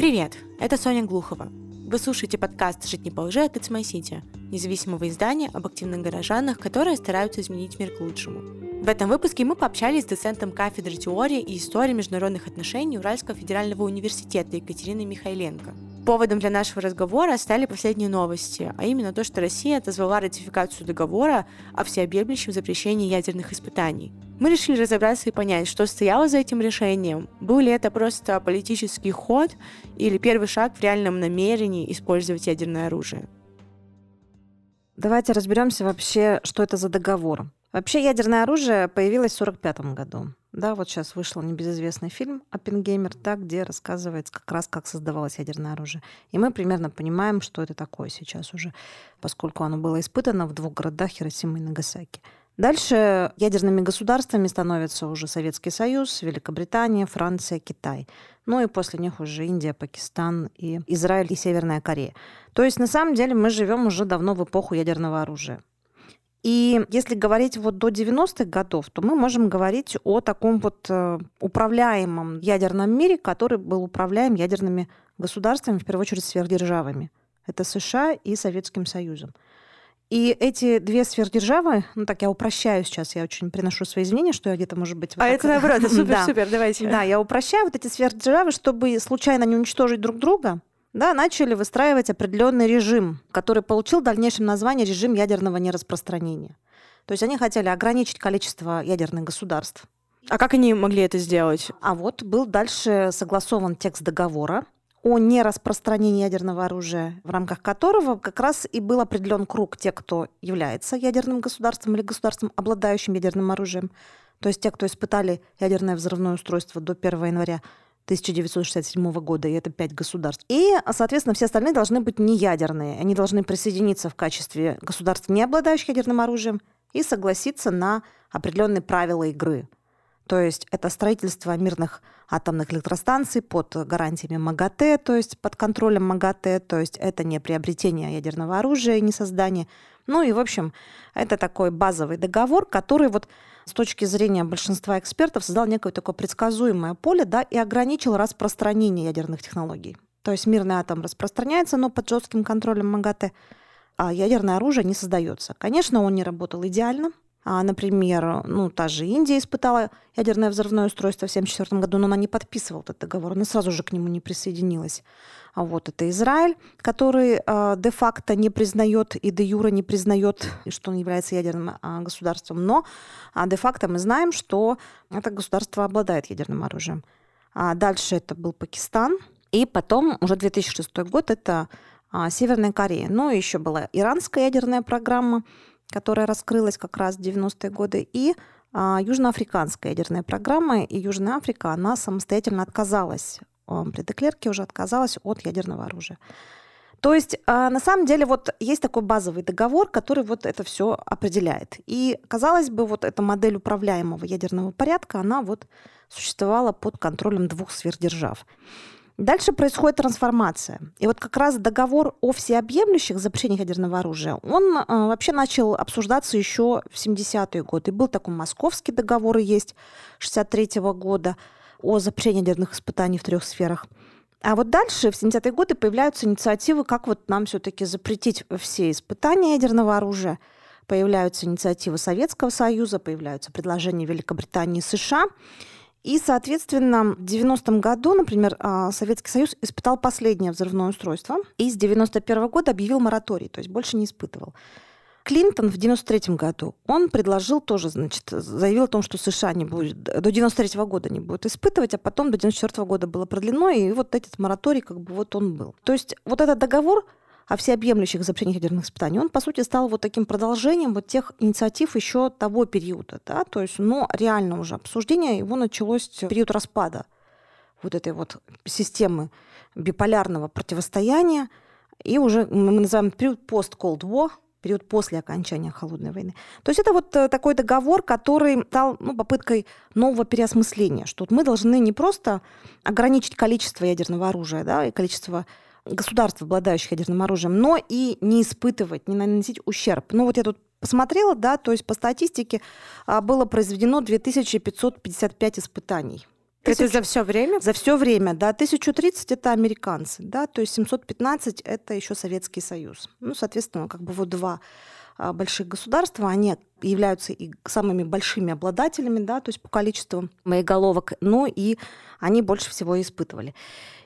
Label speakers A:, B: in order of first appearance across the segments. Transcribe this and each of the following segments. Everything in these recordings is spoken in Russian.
A: Привет, это Соня Глухова. Вы слушаете подкаст «Жить не по лжи» от It's My City, независимого издания об активных горожанах, которые стараются изменить мир к лучшему. В этом выпуске мы пообщались с доцентом кафедры теории и истории международных отношений Уральского федерального университета Екатериной Михайленко. Поводом для нашего разговора стали последние новости, а именно то, что Россия отозвала ратификацию договора о всеобъемлющем запрещении ядерных испытаний. Мы решили разобраться и понять, что стояло за этим решением. Был ли это просто политический ход или первый шаг в реальном намерении использовать ядерное оружие?
B: Давайте разберемся вообще, что это за договор. Вообще ядерное оружие появилось в 1945 году. Да, вот сейчас вышел небезызвестный фильм «Оппенгеймер», да, где рассказывается как раз, как создавалось ядерное оружие. И мы примерно понимаем, что это такое сейчас уже, поскольку оно было испытано в двух городах Хиросима и Нагасаки. Дальше ядерными государствами становятся уже Советский Союз, Великобритания, Франция, Китай. Ну и после них уже Индия, Пакистан и Израиль и Северная Корея. То есть на самом деле мы живем уже давно в эпоху ядерного оружия. И если говорить вот до 90-х годов, то мы можем говорить о таком вот э, управляемом ядерном мире, который был управляем ядерными государствами, в первую очередь сверхдержавами. Это США и Советским Союзом. И эти две сверхдержавы, ну так я упрощаю сейчас, я очень приношу свои извинения, что я где-то, может быть...
A: Вот а это наоборот, супер-супер, давайте.
B: Да, я упрощаю вот эти сверхдержавы, чтобы случайно не уничтожить друг друга, да, начали выстраивать определенный режим, который получил в дальнейшем название режим ядерного нераспространения. То есть они хотели ограничить количество ядерных государств.
A: А как они могли это сделать?
B: А вот был дальше согласован текст договора о нераспространении ядерного оружия, в рамках которого как раз и был определен круг тех, кто является ядерным государством или государством, обладающим ядерным оружием. То есть те, кто испытали ядерное взрывное устройство до 1 января 1967 года, и это пять государств. И, соответственно, все остальные должны быть не ядерные. Они должны присоединиться в качестве государств, не обладающих ядерным оружием, и согласиться на определенные правила игры. То есть это строительство мирных атомных электростанций под гарантиями МАГАТЭ, то есть под контролем МАГАТЭ, то есть это не приобретение ядерного оружия, не создание. Ну и, в общем, это такой базовый договор, который вот с точки зрения большинства экспертов создал некое такое предсказуемое поле да, и ограничил распространение ядерных технологий. То есть мирный атом распространяется, но под жестким контролем МАГАТЭ, а ядерное оружие не создается. Конечно, он не работал идеально, а, например, ну, та же Индия испытала ядерное взрывное устройство в 1974 году, но она не подписывала этот договор, она сразу же к нему не присоединилась. А вот это Израиль, который э, де-факто не признает и де-юра не признает, что он является ядерным э, государством, но э, де-факто мы знаем, что это государство обладает ядерным оружием. А дальше это был Пакистан, и потом уже 2006 год это э, Северная Корея. Ну, еще была иранская ядерная программа, которая раскрылась как раз в 90-е годы, и а, южноафриканская ядерная программа, и Южная Африка, она самостоятельно отказалась, а, при Деклерке уже отказалась от ядерного оружия. То есть, а, на самом деле, вот есть такой базовый договор, который вот это все определяет. И, казалось бы, вот эта модель управляемого ядерного порядка, она вот существовала под контролем двух сверхдержав. Дальше происходит трансформация. И вот как раз договор о всеобъемлющих запрещениях ядерного оружия, он э, вообще начал обсуждаться еще в 70-е годы. И был такой московский договор и есть 63 -го года о запрещении ядерных испытаний в трех сферах. А вот дальше, в 70-е годы, появляются инициативы, как вот нам все-таки запретить все испытания ядерного оружия. Появляются инициативы Советского Союза, появляются предложения Великобритании и США. И, соответственно, в 90-м году, например, а, Советский Союз испытал последнее взрывное устройство и с 91 -го года объявил мораторий, то есть больше не испытывал. Клинтон в 93 году, он предложил тоже, значит, заявил о том, что США не будет, до 93 -го года не будет испытывать, а потом до 94 -го года было продлено, и вот этот мораторий, как бы вот он был. То есть вот этот договор о всеобъемлющих запрещениях ядерных испытаний, он, по сути, стал вот таким продолжением вот тех инициатив еще того периода. Да? То есть, но реально уже обсуждение его началось в период распада вот этой вот системы биполярного противостояния, и уже мы называем период пост-Cold War, период после окончания Холодной войны. То есть это вот э, такой договор, который стал ну, попыткой нового переосмысления, что мы должны не просто ограничить количество ядерного оружия да, и количество государств, обладающих ядерным оружием, но и не испытывать, не наносить ущерб. Ну вот я тут посмотрела, да, то есть по статистике а, было произведено 2555 испытаний
A: Это за все время?
B: За все время, да. 1030 это американцы, да, то есть 715 это еще Советский Союз. Ну, соответственно, как бы вот два а, больших государства, они являются и самыми большими обладателями, да, то есть по количеству боеголовок, но и они больше всего испытывали.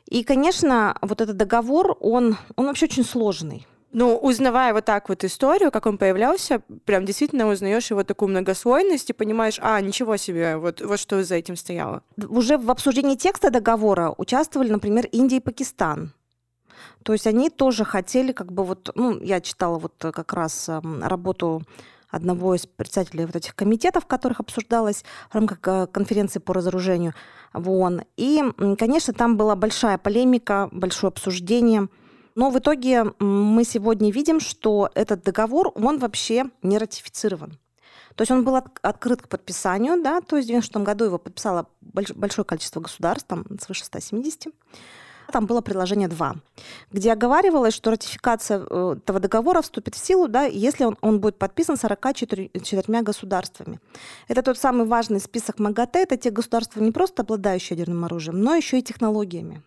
B: И, конечно, вот этот договор, он, он вообще очень сложный.
A: Ну, узнавая вот так вот историю, как он появлялся, прям действительно узнаешь его такую многослойность и понимаешь, а, ничего себе, вот, вот что за этим стояло.
B: Уже в обсуждении текста договора участвовали, например, Индия и Пакистан. То есть они тоже хотели, как бы вот, ну, я читала вот как раз работу одного из председателей вот этих комитетов, которых обсуждалось в рамках э, конференции по разоружению в ООН. И, конечно, там была большая полемика, большое обсуждение – но в итоге мы сегодня видим, что этот договор, он вообще не ратифицирован. То есть он был от, открыт к подписанию, да, то есть в 1996 году его подписало больш, большое количество государств, там свыше 170. Там было приложение 2, где оговаривалось, что ратификация э, этого договора вступит в силу, да, если он, он будет подписан 44 государствами. Это тот самый важный список МАГАТЭ, это те государства, не просто обладающие ядерным оружием, но еще и технологиями.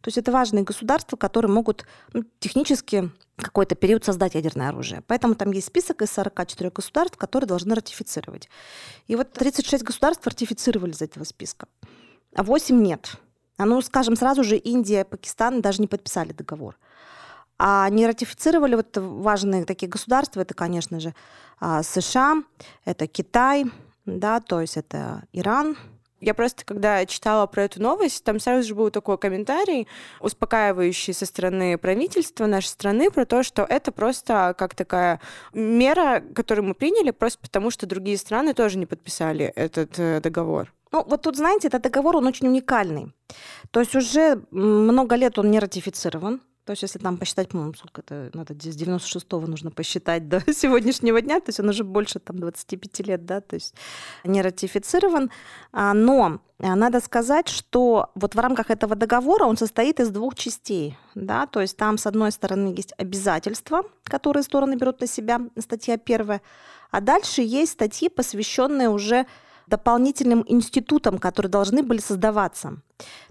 B: То есть это важные государства, которые могут ну, технически какой-то период создать ядерное оружие. Поэтому там есть список из 44 государств, которые должны ратифицировать. И вот 36 государств ратифицировали из этого списка, а 8 нет. А ну, скажем, сразу же Индия, Пакистан даже не подписали договор. А не ратифицировали вот важные такие государства, это, конечно же, а, США, это Китай, да, то есть это Иран,
A: я просто, когда читала про эту новость, там сразу же был такой комментарий, успокаивающий со стороны правительства нашей страны про то, что это просто как такая мера, которую мы приняли просто потому, что другие страны тоже не подписали этот э, договор.
B: Ну, вот тут, знаете, этот договор, он очень уникальный. То есть уже много лет он не ратифицирован. То есть, если там посчитать, по-моему, сколько это надо, с 96-го нужно посчитать до сегодняшнего дня, то есть он уже больше там 25 лет, да, то есть не ратифицирован. А, но а, надо сказать, что вот в рамках этого договора он состоит из двух частей, да, то есть там с одной стороны есть обязательства, которые стороны берут на себя, статья первая, а дальше есть статьи, посвященные уже дополнительным институтам, которые должны были создаваться.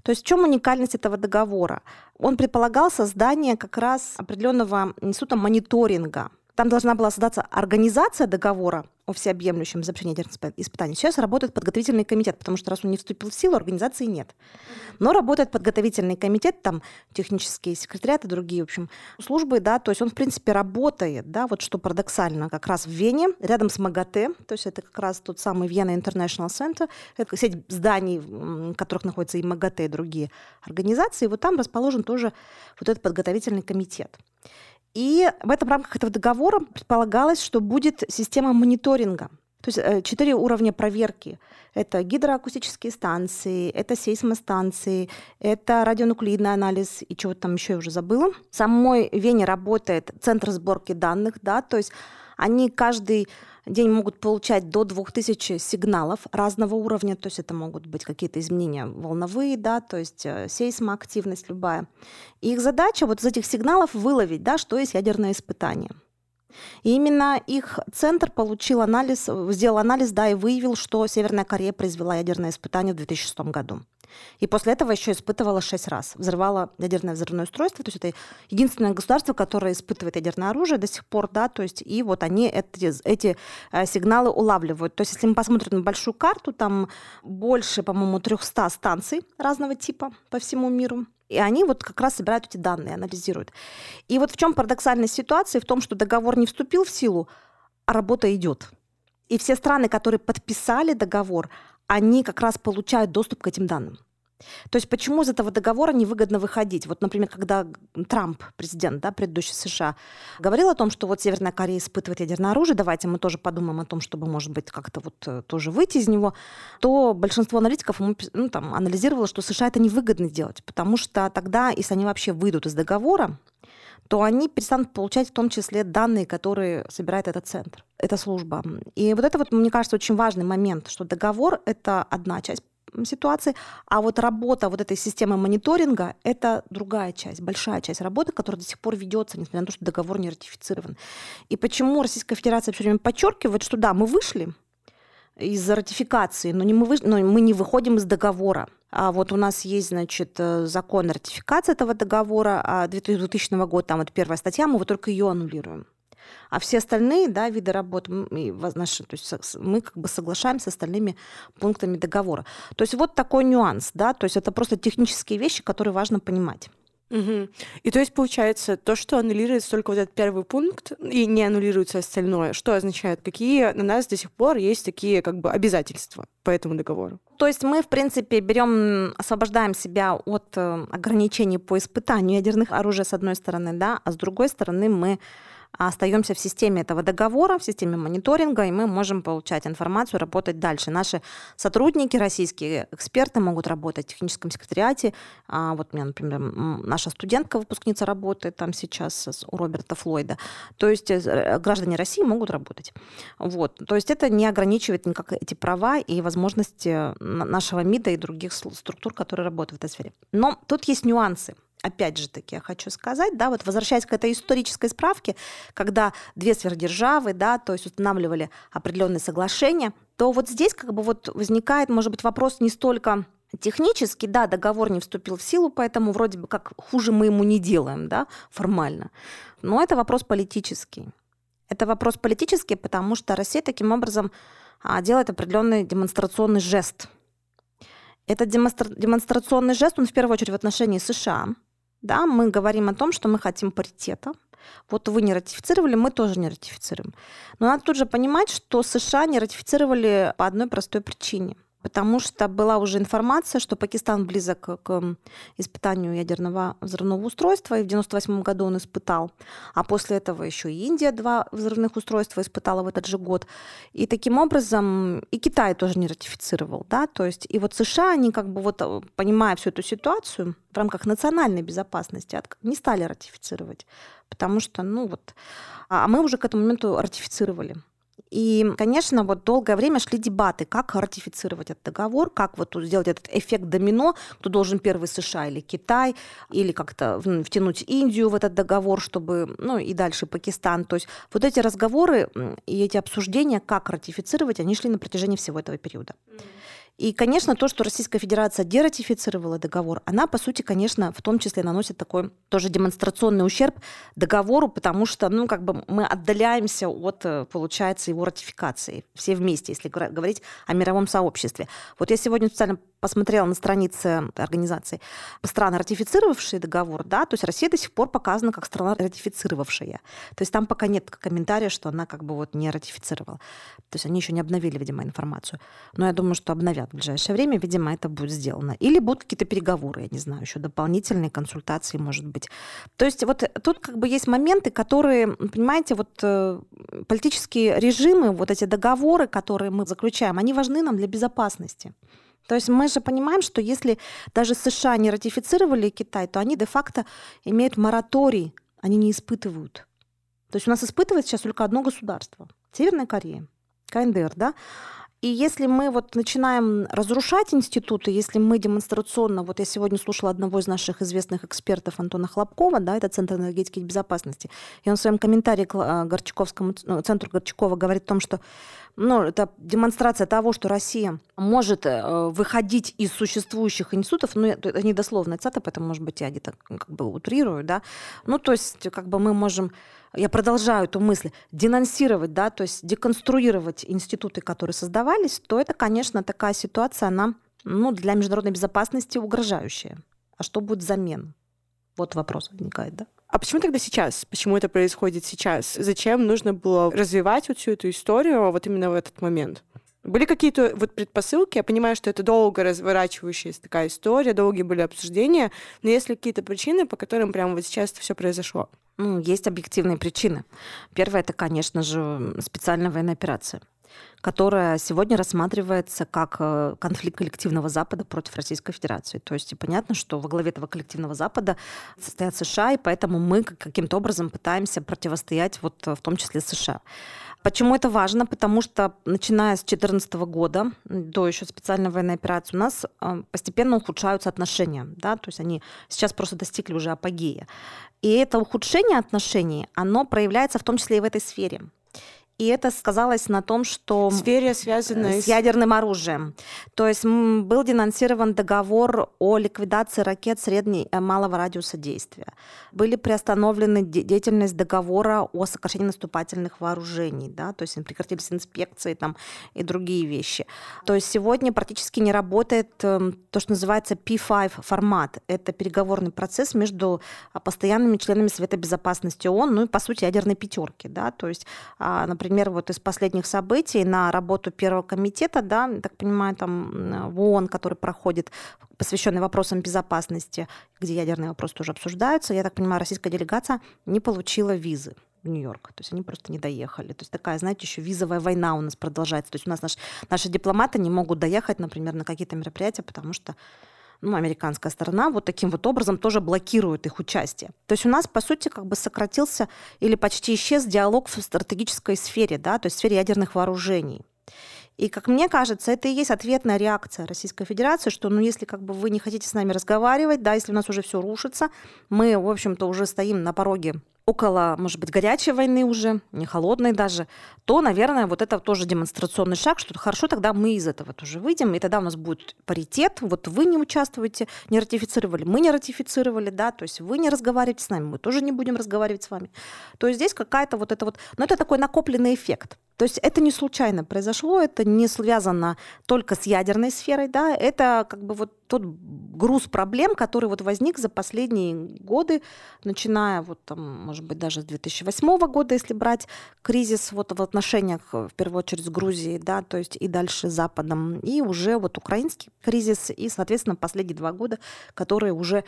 B: То есть в чем уникальность этого договора? Он предполагал создание как раз определенного института мониторинга. Там должна была создаться организация договора, о всеобъемлющем запрещении ядерных испытаний. Сейчас работает подготовительный комитет, потому что раз он не вступил в силу, организации нет. Но работает подготовительный комитет, там технические секретариаты, другие, в общем, службы, да, то есть он, в принципе, работает, да, вот что парадоксально, как раз в Вене, рядом с МАГАТЭ, то есть это как раз тот самый Вена International Center, это сеть зданий, в которых находятся и МАГАТЭ, и другие организации, и вот там расположен тоже вот этот подготовительный комитет. И в этом рамках этого договора предполагалось, что будет система мониторинга. То есть э, четыре уровня проверки. Это гидроакустические станции, это сейсмостанции, это радионуклидный анализ и чего-то там еще я уже забыла. В самой Вене работает центр сборки данных, да, то есть они каждый день могут получать до 2000 сигналов разного уровня, то есть это могут быть какие-то изменения волновые, да, то есть э, сейсмоактивность любая. И их задача вот из этих сигналов выловить, да, что есть ядерное испытание. И именно их центр получил анализ, сделал анализ, да, и выявил, что Северная Корея произвела ядерное испытание в 2006 году. И после этого еще испытывала шесть раз. Взрывала ядерное взрывное устройство. То есть это единственное государство, которое испытывает ядерное оружие до сих пор, да, то есть и вот они эти, эти э, сигналы улавливают. То есть если мы посмотрим на большую карту, там больше, по-моему, 300 станций разного типа по всему миру. И они вот как раз собирают эти данные, анализируют. И вот в чем парадоксальность ситуации? В том, что договор не вступил в силу, а работа идет. И все страны, которые подписали договор, они как раз получают доступ к этим данным. То есть почему из этого договора невыгодно выходить? Вот, например, когда Трамп, президент, да, предыдущий США, говорил о том, что вот Северная Корея испытывает ядерное оружие, давайте мы тоже подумаем о том, чтобы, может быть, как-то вот э, тоже выйти из него, то большинство аналитиков ну, там, анализировало, что США это невыгодно делать, потому что тогда, если они вообще выйдут из договора, то они перестанут получать в том числе данные, которые собирает этот центр, эта служба. И вот это вот, мне кажется, очень важный момент, что договор — это одна часть ситуации, а вот работа вот этой системы мониторинга — это другая часть, большая часть работы, которая до сих пор ведется, несмотря на то, что договор не ратифицирован. И почему Российская Федерация все время подчеркивает, что да, мы вышли из ратификации, но, не мы, выш... но мы не выходим из договора. А вот у нас есть, значит, э, закон ратификации этого договора 2000 года, там вот первая статья, мы вот только ее аннулируем. А все остальные да, виды работ, мы, наши, то есть мы как бы соглашаемся с остальными пунктами договора. То есть вот такой нюанс, да, то есть это просто технические вещи, которые важно понимать.
A: Угу. И то есть получается, то, что аннулируется только вот этот первый пункт и не аннулируется остальное, что означает, какие на нас до сих пор есть такие как бы обязательства по этому договору?
B: То есть мы, в принципе, берем, освобождаем себя от э, ограничений по испытанию ядерных оружий с одной стороны, да, а с другой стороны мы остаемся в системе этого договора, в системе мониторинга, и мы можем получать информацию, работать дальше. Наши сотрудники, российские эксперты могут работать в техническом секретариате. А вот у меня, например, наша студентка, выпускница работает там сейчас у Роберта Флойда. То есть э, граждане России могут работать. Вот. То есть это не ограничивает никак эти права и возможности нашего МИДа и других структур, которые работают в этой сфере. Но тут есть нюансы опять же таки, я хочу сказать, да, вот возвращаясь к этой исторической справке, когда две сверхдержавы, да, то есть устанавливали определенные соглашения, то вот здесь как бы вот возникает, может быть, вопрос не столько технически, да, договор не вступил в силу, поэтому вроде бы как хуже мы ему не делаем, да, формально. Но это вопрос политический. Это вопрос политический, потому что Россия таким образом а, делает определенный демонстрационный жест. Этот демонстра- демонстрационный жест, он в первую очередь в отношении США, да, мы говорим о том, что мы хотим паритета. Вот вы не ратифицировали, мы тоже не ратифицируем. Но надо тут же понимать, что США не ратифицировали по одной простой причине – потому что была уже информация, что Пакистан близок к испытанию ядерного взрывного устройства, и в 1998 году он испытал, а после этого еще и Индия два взрывных устройства испытала в этот же год. И таким образом и Китай тоже не ратифицировал, да, то есть и вот США, они как бы вот э, понимая всю эту ситуацию в рамках национальной безопасности, не стали ратифицировать, потому что, ну вот, а мы уже к этому моменту ратифицировали. И, конечно, вот долгое время шли дебаты, как ратифицировать этот договор, как вот сделать этот эффект домино, кто должен первый США или Китай, или как-то втянуть Индию в этот договор, чтобы, ну и дальше Пакистан. То есть вот эти разговоры и эти обсуждения, как ратифицировать, они шли на протяжении всего этого периода. Mm-hmm. И, конечно, то, что Российская Федерация дератифицировала договор, она, по сути, конечно, в том числе наносит такой тоже демонстрационный ущерб договору, потому что, ну, как бы мы отдаляемся от, э, получается, его ратификации все вместе, если говорить о мировом сообществе. Вот я сегодня специально посмотрела на странице организации страны, ратифицировавшие договор, да, то есть Россия до сих пор показана как страна ратифицировавшая. То есть там пока нет комментария, что она как бы вот не ратифицировала. То есть они еще не обновили, видимо, информацию. Но я думаю, что обновят в ближайшее время, видимо, это будет сделано. Или будут какие-то переговоры, я не знаю, еще дополнительные консультации, может быть. То есть вот тут как бы есть моменты, которые, понимаете, вот э, политические режимы, вот эти договоры, которые мы заключаем, они важны нам для безопасности. То есть мы же понимаем, что если даже США не ратифицировали Китай, то они де-факто имеют мораторий, они не испытывают. То есть у нас испытывает сейчас только одно государство – Северная Корея, КНДР, да? И если мы вот начинаем разрушать институты, если мы демонстрационно, вот я сегодня слушала одного из наших известных экспертов Антона Хлопкова, да, это Центр энергетики и безопасности, и он в своем комментарии к а, Горчаковскому, ну, центру Горчакова говорит о том, что ну, это демонстрация того, что Россия может э, выходить из существующих институтов, ну, это не дословная поэтому, может быть, я где-то как бы утрирую, да, ну, то есть, как бы мы можем я продолжаю эту мысль, денонсировать, да, то есть деконструировать институты, которые создавались, то это, конечно, такая ситуация, она ну, для международной безопасности угрожающая. А что будет взамен? Вот вопрос возникает, да?
A: А почему тогда сейчас? Почему это происходит сейчас? Зачем нужно было развивать вот всю эту историю вот именно в этот момент? Были какие-то вот предпосылки? Я понимаю, что это долго разворачивающаяся такая история, долгие были обсуждения, но есть ли какие-то причины, по которым прямо вот сейчас все произошло?
B: Ну, есть объективные причины. Первое это, конечно же, специальная военная операция которая сегодня рассматривается как э, конфликт коллективного Запада против Российской Федерации. То есть понятно, что во главе этого коллективного Запада стоят США, и поэтому мы каким-то образом пытаемся противостоять вот э, в том числе США. Почему это важно? Потому что начиная с 2014 года до еще специальной военной операции у нас э, постепенно ухудшаются отношения. Да? То есть они сейчас просто достигли уже апогея. И это ухудшение отношений, оно проявляется в том числе и в этой сфере. И это сказалось на том, что...
A: В сфере, связанной
B: с ядерным оружием. То есть был денонсирован договор о ликвидации ракет средней э, малого радиуса действия. Были приостановлены деятельность договора о сокращении наступательных вооружений, да, то есть прекратились инспекции там, и другие вещи. То есть сегодня практически не работает эм, то, что называется P5 формат. Это переговорный процесс между а, постоянными членами Совета Безопасности ООН, ну и, по сути, ядерной пятерки. Да? То есть, а, например, вот из последних событий на работу Первого комитета, да, так понимаю, там в ООН, который проходит, посвященный вопросам безопасности, где ядерные вопросы тоже обсуждаются, я так понимаю, российская делегация не получила визы в Нью-Йорк. То есть они просто не доехали. То есть такая, знаете, еще визовая война у нас продолжается. То есть у нас наш, наши дипломаты не могут доехать, например, на какие-то мероприятия, потому что ну, американская сторона вот таким вот образом тоже блокирует их участие. То есть у нас, по сути, как бы сократился или почти исчез диалог в стратегической сфере, да, то есть в сфере ядерных вооружений. И, как мне кажется, это и есть ответная реакция Российской Федерации, что, ну, если как бы вы не хотите с нами разговаривать, да, если у нас уже все рушится, мы, в общем-то, уже стоим на пороге около, может быть, горячей войны уже, не холодной даже, то, наверное, вот это тоже демонстрационный шаг, что хорошо, тогда мы из этого тоже выйдем, и тогда у нас будет паритет, вот вы не участвуете, не ратифицировали, мы не ратифицировали, да, то есть вы не разговариваете с нами, мы тоже не будем разговаривать с вами. То есть здесь какая-то вот это вот, ну это такой накопленный эффект. То есть это не случайно произошло, это не связано только с ядерной сферой, да, это как бы вот тот груз проблем, который вот возник за последние годы, начиная вот там, может быть, даже с 2008 года, если брать кризис вот в отношениях, в первую очередь, с Грузией, да, то есть и дальше с Западом, и уже вот украинский кризис, и, соответственно, последние два года, которые уже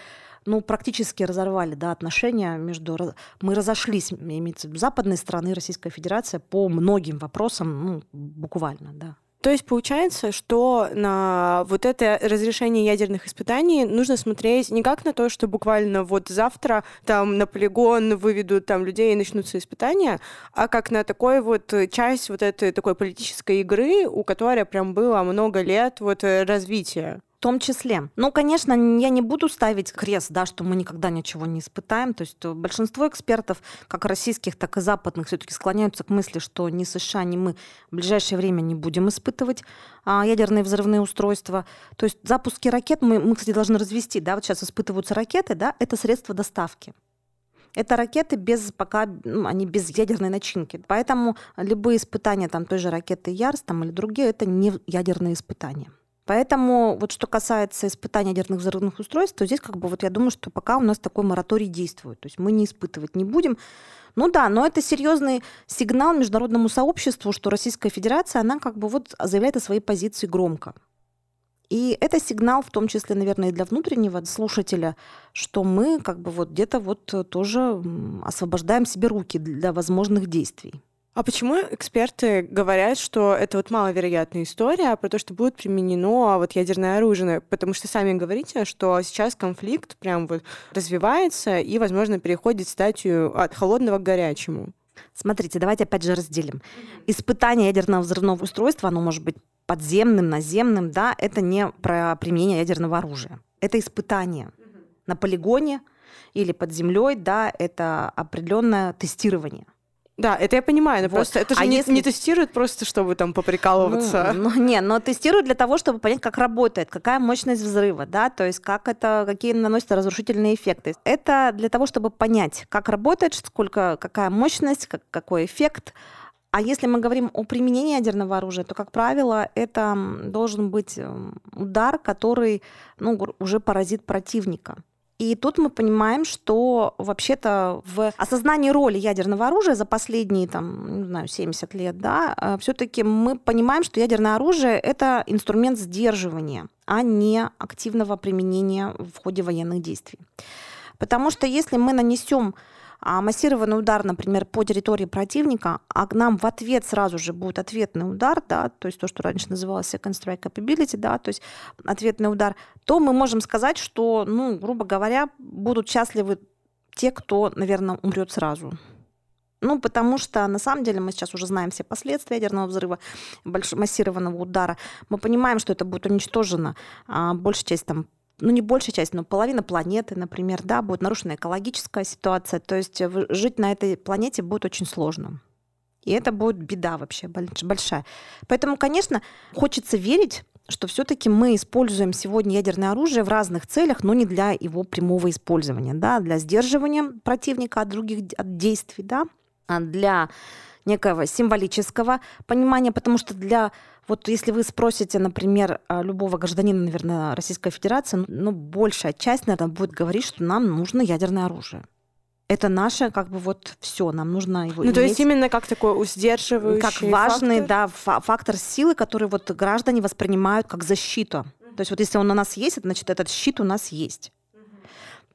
B: ну, практически разорвали да, отношения между... Мы разошлись, имеется в виду, западной страны Российская Федерация по многим вопросам, ну, буквально, да.
A: То есть получается, что на вот это разрешение ядерных испытаний нужно смотреть не как на то, что буквально вот завтра там на полигон выведут там людей и начнутся испытания, а как на такой вот часть вот этой такой политической игры, у которой прям было много лет вот развития.
B: Том числе. Ну, конечно, я не буду ставить крест, да, что мы никогда ничего не испытаем. То есть э, большинство экспертов, как российских, так и западных, все-таки склоняются к мысли, что ни США, ни мы в ближайшее время не будем испытывать а, ядерные взрывные устройства. То есть запуски ракет мы, мы, кстати, должны развести. Да, вот сейчас испытываются ракеты, да, это средство доставки. Это ракеты без пока ну, они без ядерной начинки. Поэтому любые испытания там той же ракеты Ярс там, или другие это не ядерные испытания. Поэтому вот что касается испытания ядерных взрывных устройств, то здесь как бы вот я думаю, что пока у нас такой мораторий действует. То есть мы не испытывать не будем. Ну да, но это серьезный сигнал международному сообществу, что Российская Федерация, она как бы вот заявляет о своей позиции громко. И это сигнал, в том числе, наверное, и для внутреннего слушателя, что мы как бы вот где-то вот тоже освобождаем себе руки для возможных действий.
A: А почему эксперты говорят, что это вот маловероятная история про то, что будет применено вот ядерное оружие? Потому что сами говорите, что сейчас конфликт прям вот развивается и, возможно, переходит статью от холодного к горячему.
B: Смотрите, давайте опять же разделим. Испытание ядерного взрывного устройства, оно может быть подземным, наземным, да, это не про применение ядерного оружия. Это испытание на полигоне или под землей, да, это определенное тестирование –
A: да, это я понимаю, но вот. просто это же а не, если... не тестируют просто, чтобы там поприкалываться.
B: Ну, ну, не, но тестируют для того, чтобы понять, как работает, какая мощность взрыва, да, то есть как это, какие наносятся разрушительные эффекты. Это для того, чтобы понять, как работает, сколько, какая мощность, как, какой эффект. А если мы говорим о применении ядерного оружия, то, как правило, это должен быть удар, который ну, уже поразит противника. И тут мы понимаем, что вообще-то в осознании роли ядерного оружия за последние, там, не знаю, 70 лет, да, э, все-таки мы понимаем, что ядерное оружие – это инструмент сдерживания, а не активного применения в ходе военных действий. Потому что если мы нанесем а массированный удар, например, по территории противника, а к нам в ответ сразу же будет ответный удар, да, то есть то, что раньше называлось second strike capability, да, то есть ответный удар, то мы можем сказать, что, ну, грубо говоря, будут счастливы те, кто, наверное, умрет сразу. Ну, потому что на самом деле мы сейчас уже знаем все последствия ядерного взрыва, большого массированного удара. Мы понимаем, что это будет уничтожено. А большая часть там ну не большая часть, но половина планеты, например, да, будет нарушена экологическая ситуация, то есть жить на этой планете будет очень сложно. И это будет беда вообще большая. Поэтому, конечно, хочется верить, что все-таки мы используем сегодня ядерное оружие в разных целях, но не для его прямого использования, да, для сдерживания противника от других от действий, да, а для некого символического понимания, потому что для вот если вы спросите, например, а, любого гражданина, наверное, Российской Федерации, ну, большая часть, наверное, будет говорить, что нам нужно ядерное оружие это наше, как бы вот все, нам нужно его.
A: Ну,
B: иметь.
A: то есть именно как такой сдерживающий
B: Как важный,
A: фактор?
B: да, фактор силы, который вот граждане воспринимают как защиту. То есть вот если он у нас есть, значит, этот щит у нас есть.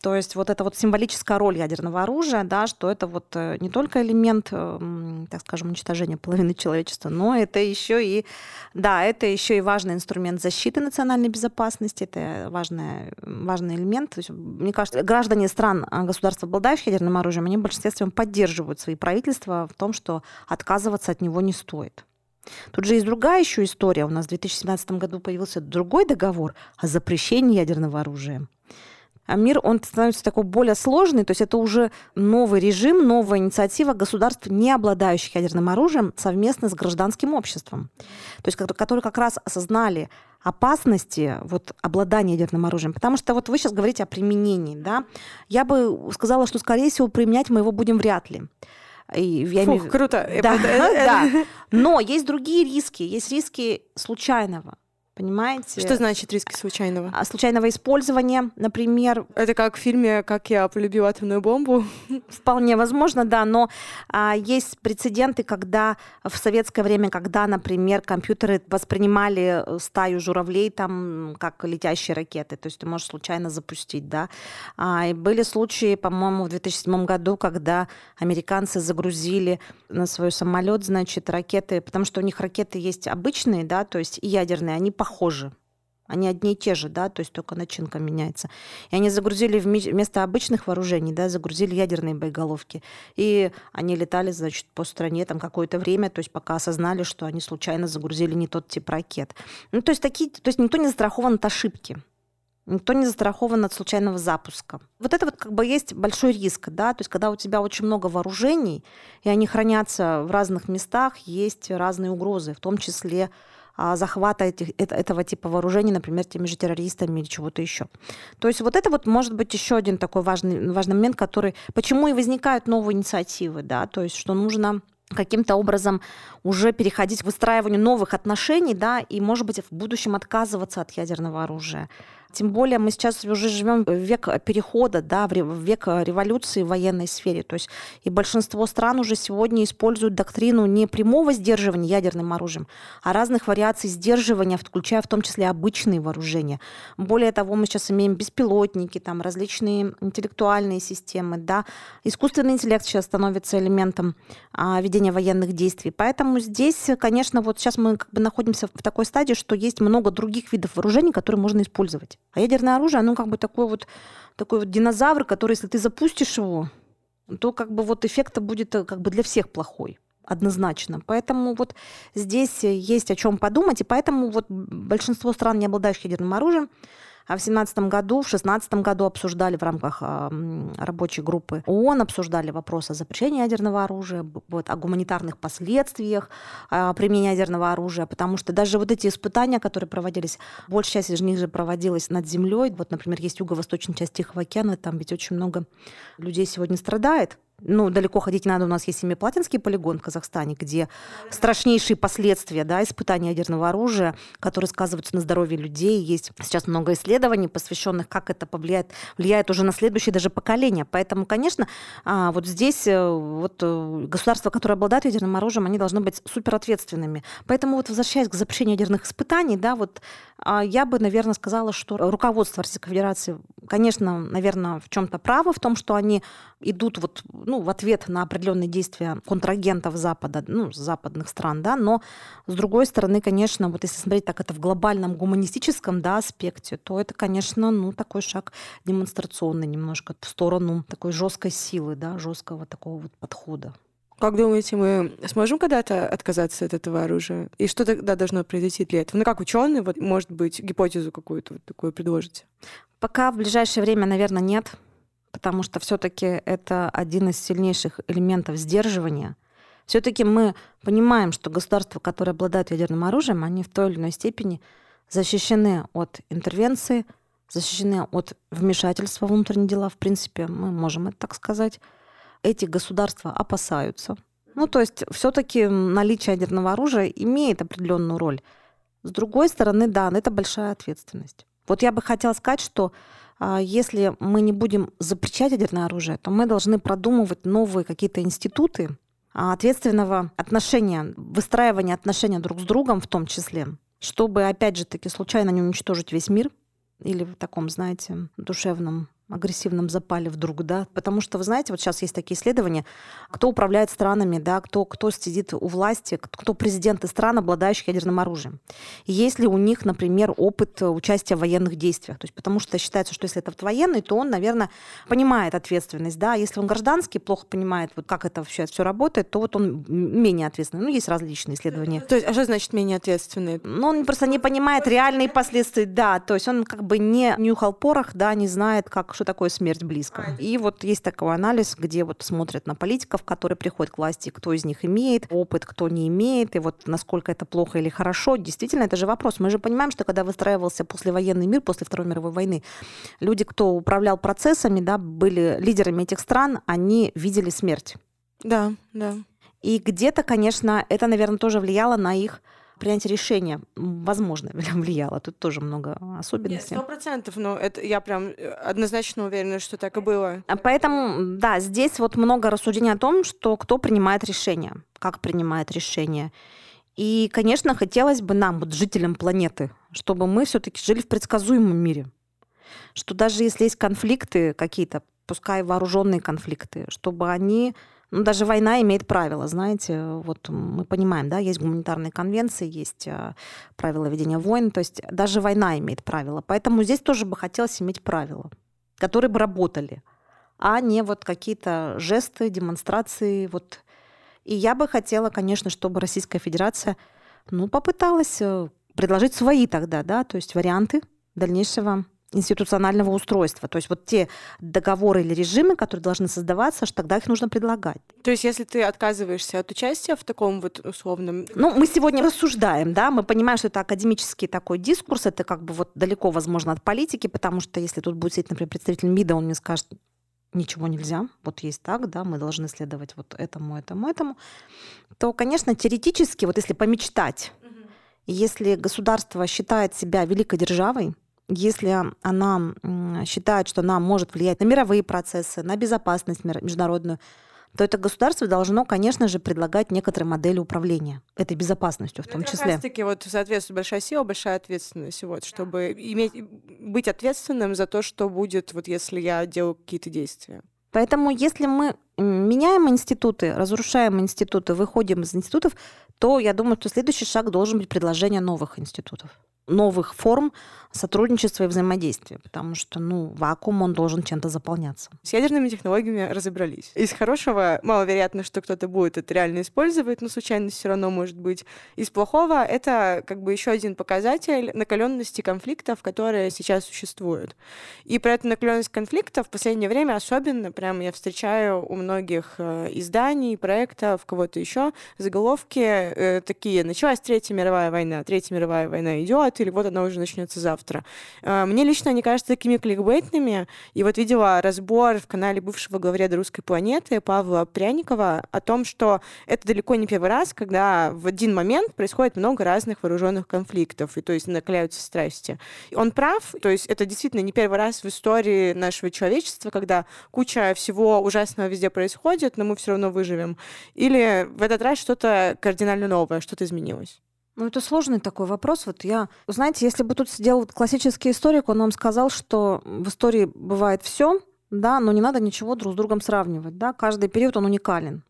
B: То есть вот эта вот символическая роль ядерного оружия, да, что это вот э, не только элемент, эм, так скажем, уничтожения половины человечества, но это еще и, да, это еще и важный инструмент защиты национальной безопасности, это важный, важный элемент. То есть, мне кажется, граждане стран, а, государств, обладающих ядерным оружием, они в большинстве поддерживают свои правительства в том, что отказываться от него не стоит. Тут же есть другая еще история. У нас в 2017 году появился другой договор о запрещении ядерного оружия. А мир, он становится такой более сложный, то есть это уже новый режим, новая инициатива государств, не обладающих ядерным оружием, совместно с гражданским обществом, то есть которые как раз осознали опасности вот, обладания ядерным оружием. Потому что вот вы сейчас говорите о применении, да, я бы сказала, что, скорее всего, применять мы его будем вряд ли.
A: И я Фух, имею... круто.
B: Да, да. Но есть другие риски. Есть риски случайного. Понимаете?
A: Что значит риски случайного?
B: А, случайного использования, например.
A: Это как в фильме «Как я полюбил атомную бомбу».
B: Вполне возможно, да, но а, есть прецеденты, когда в советское время, когда, например, компьютеры воспринимали э, стаю журавлей там как летящие ракеты, то есть ты можешь случайно запустить, да. А, и были случаи, по-моему, в 2007 году, когда американцы загрузили на свой самолет, значит, ракеты, потому что у них ракеты есть обычные, да, то есть и ядерные, они похожи. Они одни и те же, да, то есть только начинка меняется. И они загрузили вместо обычных вооружений, да, загрузили ядерные боеголовки. И они летали, значит, по стране там какое-то время, то есть пока осознали, что они случайно загрузили не тот тип ракет. Ну, то есть такие, то есть никто не застрахован от ошибки. Никто не застрахован от случайного запуска. Вот это вот как бы есть большой риск, да, то есть когда у тебя очень много вооружений, и они хранятся в разных местах, есть разные угрозы, в том числе захвата этих, этого типа вооружений, например, теми же террористами или чего-то еще. То есть вот это вот может быть еще один такой важный, важный момент, который... Почему и возникают новые инициативы, да, то есть что нужно каким-то образом уже переходить к выстраиванию новых отношений, да, и, может быть, в будущем отказываться от ядерного оружия. Тем более мы сейчас уже живем в век перехода, да, в век революции в военной сфере. То есть и большинство стран уже сегодня используют доктрину не прямого сдерживания ядерным оружием, а разных вариаций сдерживания, включая в том числе обычные вооружения. Более того, мы сейчас имеем беспилотники, там различные интеллектуальные системы, да. Искусственный интеллект сейчас становится элементом а, ведения военных действий. Поэтому здесь, конечно, вот сейчас мы как бы находимся в такой стадии, что есть много других видов вооружений, которые можно использовать. А ядерное оружие, оно как бы такой вот, такой вот динозавр, который, если ты запустишь его, то как бы вот эффект будет э, как бы для всех плохой однозначно. Поэтому вот здесь есть о чем подумать, и поэтому вот большинство стран, не обладающих ядерным оружием, а в 2017 году, в 2016 году обсуждали в рамках рабочей группы ООН, обсуждали вопрос о запрещении ядерного оружия, вот, о гуманитарных последствиях а, применения ядерного оружия, потому что даже вот эти испытания, которые проводились, большая часть из них же проводилась над землей. Вот, например, есть юго-восточная часть Тихого океана, там ведь очень много людей сегодня страдает ну, далеко ходить не надо, у нас есть Семиплатинский полигон в Казахстане, где страшнейшие последствия да, испытания ядерного оружия, которые сказываются на здоровье людей. Есть сейчас много исследований, посвященных, как это повлияет, влияет уже на следующее даже поколение. Поэтому, конечно, а, вот здесь э, вот э, государства, которые обладают ядерным оружием, они должны быть суперответственными. Поэтому вот возвращаясь к запрещению ядерных испытаний, да, вот а, я бы, наверное, сказала, что руководство Российской Федерации, конечно, наверное, в чем-то право в том, что они идут вот, ну, в ответ на определенные действия контрагентов Запада, ну, западных стран, да, но с другой стороны, конечно, вот если смотреть так это в глобальном гуманистическом да, аспекте, то это, конечно, ну, такой шаг демонстрационный немножко в сторону такой жесткой силы, да, жесткого такого вот подхода.
A: Как думаете, мы сможем когда-то отказаться от этого оружия? И что тогда должно произойти для этого? Ну, как ученые, вот, может быть, гипотезу какую-то вот такую предложите?
B: Пока в ближайшее время, наверное, нет потому что все-таки это один из сильнейших элементов сдерживания. Все-таки мы понимаем, что государства, которые обладают ядерным оружием, они в той или иной степени защищены от интервенции, защищены от вмешательства в внутренние дела. В принципе, мы можем это так сказать. Эти государства опасаются. Ну, то есть все-таки наличие ядерного оружия имеет определенную роль. С другой стороны, да, это большая ответственность. Вот я бы хотела сказать, что если мы не будем запрещать ядерное оружие, то мы должны продумывать новые какие-то институты а, ответственного отношения, выстраивания отношений друг с другом в том числе, чтобы, опять же таки, случайно не уничтожить весь мир или в таком, знаете, душевном агрессивном запале вдруг, да, потому что, вы знаете, вот сейчас есть такие исследования, кто управляет странами, да, кто, кто сидит у власти, кто президенты стран, обладающих ядерным оружием. Есть ли у них, например, опыт участия в военных действиях, то есть потому что считается, что если это военный, то он, наверное, понимает ответственность, да, если он гражданский, плохо понимает, вот как это вообще все работает, то вот он менее ответственный. Ну, есть различные исследования.
A: То есть, а что значит менее ответственный?
B: Ну, он просто не понимает реальные последствия, да, то есть он как бы не нюхал порох, да, не знает, как что такое смерть близко. И вот есть такой анализ, где вот смотрят на политиков, которые приходят к власти, кто из них имеет опыт, кто не имеет, и вот насколько это плохо или хорошо. Действительно, это же вопрос. Мы же понимаем, что когда выстраивался послевоенный мир, после Второй мировой войны, люди, кто управлял процессами, да, были лидерами этих стран, они видели смерть.
A: Да, да.
B: И где-то, конечно, это, наверное, тоже влияло на их принятие решения, возможно, влияло. Тут тоже много особенностей.
A: Сто процентов, но это я прям э, однозначно уверена, что так и было.
B: А поэтому, да, здесь вот много рассуждений о том, что кто принимает решения, как принимает решения. И, конечно, хотелось бы нам, вот жителям планеты, чтобы мы все-таки жили в предсказуемом мире. Что даже если есть конфликты какие-то, пускай вооруженные конфликты, чтобы они ну, даже война имеет правила, знаете, вот мы понимаем, да, есть гуманитарные конвенции, есть а, правила ведения войн, то есть даже война имеет правила. Поэтому здесь тоже бы хотелось иметь правила, которые бы работали, а не вот какие-то жесты, демонстрации. Вот. И я бы хотела, конечно, чтобы Российская Федерация ну, попыталась э, предложить свои тогда, да, то есть варианты дальнейшего институционального устройства. То есть вот те договоры или режимы, которые должны создаваться, что тогда их нужно предлагать.
A: То есть если ты отказываешься от участия в таком вот условном...
B: Ну, мы сегодня рассуждаем, да, мы понимаем, что это академический такой дискурс, это как бы вот далеко, возможно, от политики, потому что если тут будет сидеть, например, представитель МИДа, он мне скажет, ничего нельзя, вот есть так, да, мы должны следовать вот этому, этому, этому, то, конечно, теоретически, вот если помечтать, если государство считает себя великой державой, если она считает, что она может влиять на мировые процессы, на безопасность международную, то это государство должно, конечно же, предлагать некоторые модели управления этой безопасностью в том это числе.
A: Как таки вот соответствует большая сила, большая ответственность, вот, чтобы иметь, быть ответственным за то, что будет, вот если я делаю какие-то действия.
B: Поэтому если мы меняем институты, разрушаем институты, выходим из институтов, то я думаю, что следующий шаг должен быть предложение новых институтов новых форм сотрудничества и взаимодействия, потому что, ну, вакуум, он должен чем-то заполняться.
A: С ядерными технологиями разобрались. Из хорошего маловероятно, что кто-то будет это реально использовать, но случайность все равно может быть. Из плохого это как бы еще один показатель накаленности конфликтов, которые сейчас существуют. И про эту накаленность конфликтов в последнее время особенно прям я встречаю у многих э, изданий, проектов, кого-то еще заголовки э, такие. Началась Третья мировая война, Третья мировая война идет, или вот она уже начнется завтра. А, мне лично они кажутся такими кликбейтными. И вот видела разбор в канале бывшего главреда «Русской планеты» Павла Пряникова о том, что это далеко не первый раз, когда в один момент происходит много разных вооруженных конфликтов, и то есть накаляются страсти. Он прав, то есть это действительно не первый раз в истории нашего человечества, когда куча всего ужасного везде происходит, но мы все равно выживем. Или в этот раз что-то кардинально новое, что-то изменилось.
B: Ну, это сложный такой вопрос. Вот я, знаете, если бы тут сидел классический историк, он вам сказал, что в истории бывает все, да, но не надо ничего друг с другом сравнивать, да, каждый период он уникален.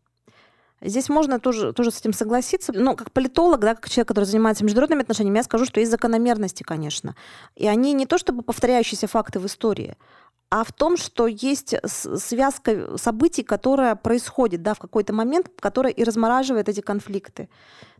B: Здесь можно тоже, тоже с этим согласиться. Но как политолог, да, как человек, который занимается международными отношениями, я скажу, что есть закономерности, конечно. И они не то чтобы повторяющиеся факты в истории, а в том, что есть связка событий, которая происходит да, в какой-то момент, которая и размораживает эти конфликты.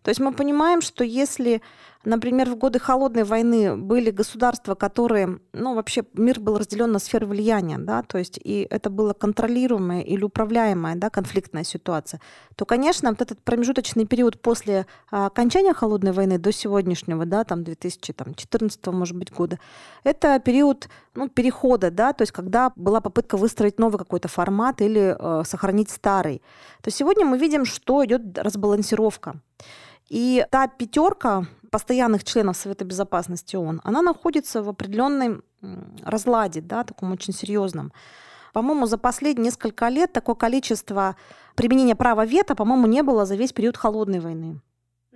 B: То есть мы понимаем, что если Например, в годы холодной войны были государства, которые, ну, вообще мир был разделен на сферы влияния, да, то есть и это было контролируемая или управляемая, да, конфликтная ситуация, то, конечно, вот этот промежуточный период после а, окончания холодной войны до сегодняшнего, да, там 2014, может быть, года, это период, ну, перехода, да, то есть когда была попытка выстроить новый какой-то формат или э, сохранить старый. То сегодня мы видим, что идет разбалансировка. И та пятерка постоянных членов Совета Безопасности ООН, она находится в определенном разладе, да, таком очень серьезном. По-моему, за последние несколько лет такое количество применения права вето, по-моему, не было за весь период холодной войны.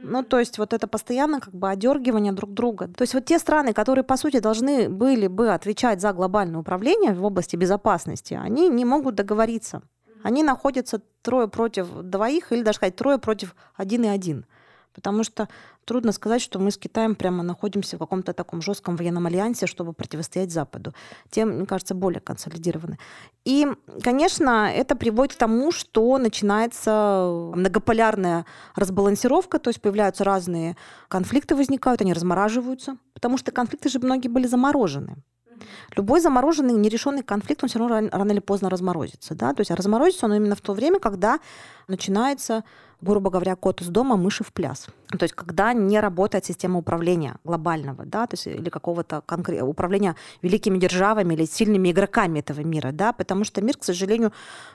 B: Ну, то есть вот это постоянно как бы одергивание друг друга. То есть вот те страны, которые, по сути, должны были бы отвечать за глобальное управление в области безопасности, они не могут договориться. Они находятся трое против двоих, или даже сказать трое против один и один. Потому что трудно сказать, что мы с Китаем прямо находимся в каком-то таком жестком военном альянсе, чтобы противостоять Западу. Тем, мне кажется, более консолидированы. И, конечно, это приводит к тому, что начинается многополярная разбалансировка, то есть появляются разные конфликты возникают, они размораживаются, потому что конфликты же многие были заморожены. Любой замороженный, нерешенный конфликт, он все равно рано или поздно разморозится. Да? То есть разморозится он именно в то время, когда начинается грубо говоря, кот из дома, мыши в пляс. То есть когда не работает система управления глобального, да, то есть или какого-то конкрет... управления великими державами или сильными игроками этого мира, да, потому что мир, к сожалению,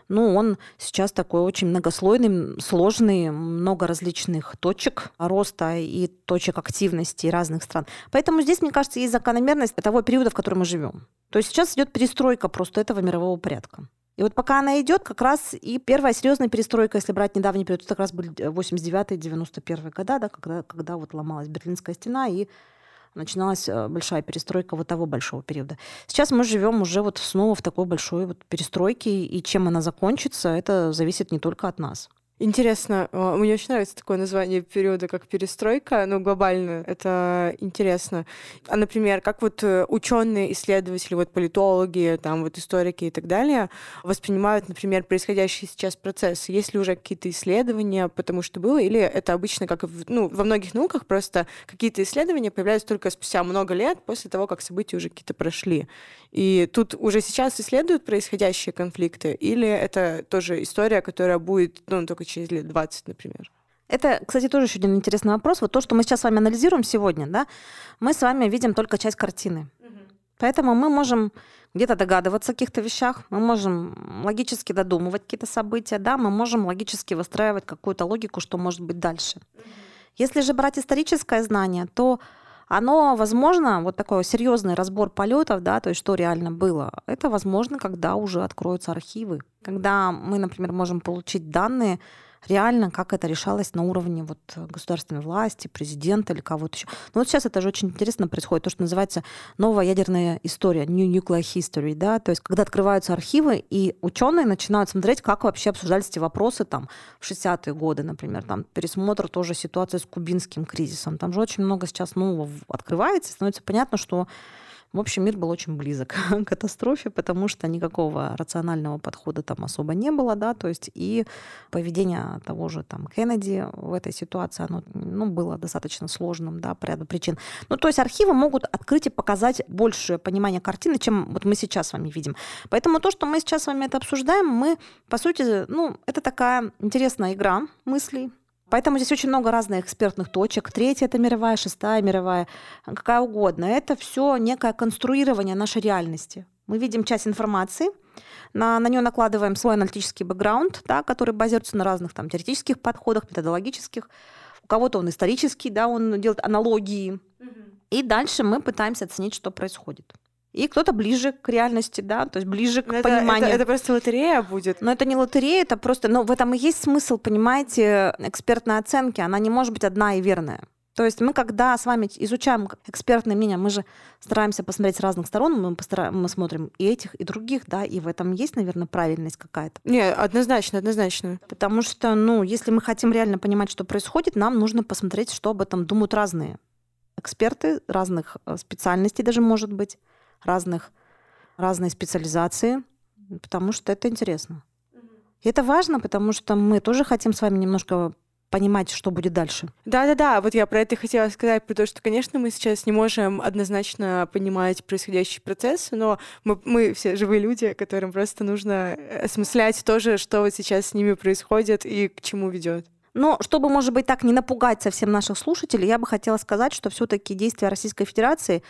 B: ну, он сейчас такой очень многослойный, сложный, много различных точек роста и точек активности разных стран. Поэтому здесь, мне кажется, есть закономерность того периода, в котором мы живем. То есть сейчас идет перестройка просто этого мирового порядка. И вот пока она идет, как раз и первая серьезная перестройка, если брать недавний период, это как раз были 89-91 года, да, когда, когда вот ломалась Берлинская стена и начиналась э, большая перестройка вот того большого периода. Сейчас мы живем уже вот снова в такой большой вот перестройке, и чем она закончится, это зависит не только от нас.
A: Интересно, а, мне очень нравится такое название периода, как перестройка, ну, глобально, это интересно. А, например, как вот э, ученые, исследователи, вот политологи, там вот историки и так далее воспринимают, например, происходящие сейчас процессы? Есть ли уже какие-то исследования, потому что было, или это обычно, как в, ну, во многих науках, просто какие-то исследования появляются только спустя много лет после того, как события уже какие-то прошли? И тут уже сейчас исследуют происходящие конфликты, или это тоже история, которая будет, ну, только через лет 20, например?
B: Это, кстати, тоже еще один интересный вопрос. Вот то, что мы сейчас с вами анализируем сегодня, да, мы с вами видим только часть картины. Угу. Поэтому мы можем где-то догадываться о каких-то вещах, мы можем логически додумывать какие-то события, да, мы можем логически выстраивать какую-то логику, что может быть дальше. Угу. Если же брать историческое знание, то оно возможно, вот такой серьезный разбор полетов, да, то есть что реально было, это возможно, когда уже откроются архивы, когда мы, например, можем получить данные реально, как это решалось на уровне вот государственной власти, президента или кого-то еще. Но вот сейчас это же очень интересно происходит, то, что называется новая ядерная история, New Nuclear History, да, то есть когда открываются архивы, и ученые начинают смотреть, как вообще обсуждались эти вопросы там в 60-е годы, например, там пересмотр тоже ситуации с кубинским кризисом. Там же очень много сейчас нового открывается, становится понятно, что в общем, мир был очень близок к катастрофе, потому что никакого рационального подхода там особо не было, да, то есть и поведение того же там Кеннеди в этой ситуации, оно ну, было достаточно сложным, да, по ряду причин. Ну, то есть архивы могут открыть и показать большее понимание картины, чем вот мы сейчас с вами видим. Поэтому то, что мы сейчас с вами это обсуждаем, мы, по сути, ну, это такая интересная игра мыслей, Поэтому здесь очень много разных экспертных точек. Третья это мировая, шестая мировая, какая угодно. Это все некое конструирование нашей реальности. Мы видим часть информации, на, на нее накладываем свой аналитический бэкграунд, да, который базируется на разных там, теоретических подходах, методологических. У кого-то он исторический, да, он делает аналогии. Угу. И дальше мы пытаемся оценить, что происходит и кто-то ближе к реальности, да, то есть ближе к это, пониманию.
A: Это, это просто лотерея будет.
B: Но это не лотерея, это просто, но в этом и есть смысл, понимаете, экспертной оценки, она не может быть одна и верная. То есть мы, когда с вами изучаем экспертное мнение, мы же стараемся посмотреть с разных сторон, мы, постараем, мы смотрим и этих, и других, да, и в этом есть, наверное, правильность какая-то.
A: Не, однозначно, однозначно.
B: Потому что, ну, если мы хотим реально понимать, что происходит, нам нужно посмотреть, что об этом думают разные эксперты разных э, специальностей даже, может быть разных, разной специализации, потому что это интересно. И это важно, потому что мы тоже хотим с вами немножко понимать, что будет дальше.
A: Да-да-да, вот я про это хотела сказать, потому что, конечно, мы сейчас не можем однозначно понимать происходящий процесс, но мы, мы все живые люди, которым просто нужно осмыслять тоже, что вот сейчас с ними происходит и к чему ведет.
B: Но чтобы, может быть, так не напугать совсем наших слушателей, я бы хотела сказать, что все-таки действия Российской Федерации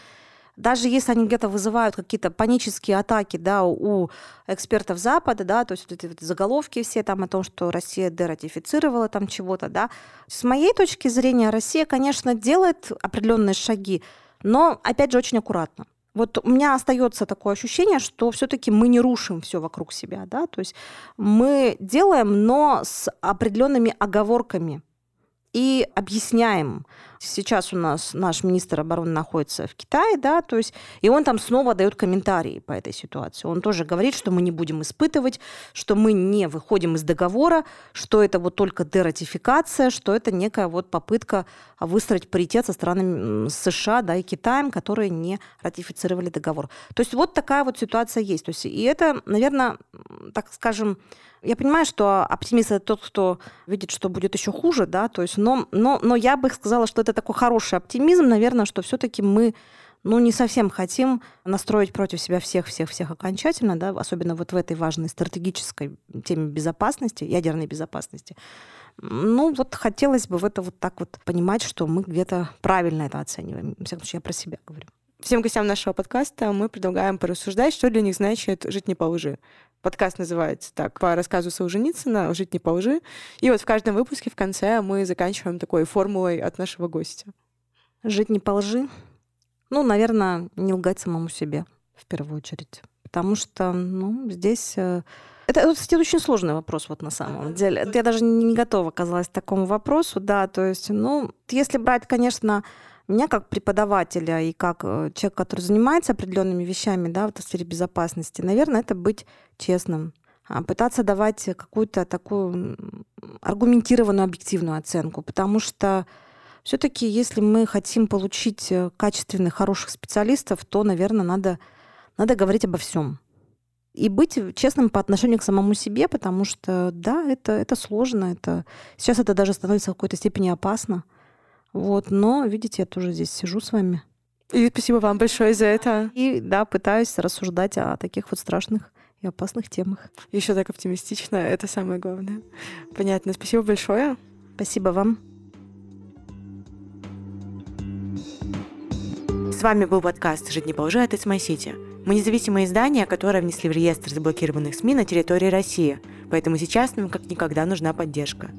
B: даже если они где-то вызывают какие-то панические атаки да, у экспертов Запада, да, то есть вот эти вот заголовки все там о том, что Россия дератифицировала там чего-то, да, с моей точки зрения Россия, конечно, делает определенные шаги, но, опять же, очень аккуратно. Вот у меня остается такое ощущение, что все-таки мы не рушим все вокруг себя, да, то есть мы делаем, но с определенными оговорками и объясняем. Сейчас у нас наш министр обороны находится в Китае, да, то есть, и он там снова дает комментарии по этой ситуации. Он тоже говорит, что мы не будем испытывать, что мы не выходим из договора, что это вот только дератификация, что это некая вот попытка выстроить паритет со странами США, да, и Китаем, которые не ратифицировали договор. То есть вот такая вот ситуация есть. То есть, и это, наверное, так скажем, я понимаю, что оптимист это тот, кто видит, что будет еще хуже, да, то есть, но, но, но я бы сказала, что это такой хороший оптимизм, наверное, что все-таки мы ну, не совсем хотим настроить против себя всех-всех-всех окончательно, да, особенно вот в этой важной стратегической теме безопасности, ядерной безопасности. Ну, вот хотелось бы в это вот так вот понимать, что мы где-то правильно это оцениваем. В всяком случае, я про себя говорю.
A: Всем гостям нашего подкаста мы предлагаем порассуждать, что для них значит жить не по лжи. Подкаст называется так, по рассказу Солженицына «Жить не по лжи». И вот в каждом выпуске в конце мы заканчиваем такой формулой от нашего гостя.
B: Жить не по лжи? Ну, наверное, не лгать самому себе в первую очередь. Потому что, ну, здесь... Э, это, кстати, очень сложный вопрос вот на самом деле. Я даже не готова оказалась к такому вопросу, да, то есть, ну, если брать, конечно, меня как преподавателя и как э, человек, который занимается определенными вещами да, в этой сфере безопасности, наверное, это быть честным, а, пытаться давать какую-то такую аргументированную, объективную оценку, потому что все-таки, если мы хотим получить э, качественных, хороших специалистов, то, наверное, надо, надо говорить обо всем. И быть честным по отношению к самому себе, потому что, да, это, это сложно. Это... Сейчас это даже становится в какой-то степени опасно. Вот, но, видите, я тоже здесь сижу с вами.
A: И спасибо вам большое за это.
B: И да, пытаюсь рассуждать о таких вот страшных и опасных темах.
A: Еще так оптимистично, это самое главное. Понятно. Спасибо большое.
B: Спасибо вам.
A: С вами был подкаст «Жить не по лжи» от My City. Мы независимое издание, которое внесли в реестр заблокированных СМИ на территории России, поэтому сейчас нам как никогда нужна поддержка.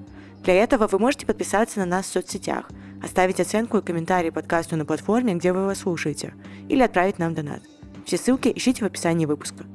A: Для этого вы можете подписаться на нас в соцсетях – оставить оценку и комментарий подкасту на платформе, где вы его слушаете, или отправить нам донат. Все ссылки ищите в описании выпуска.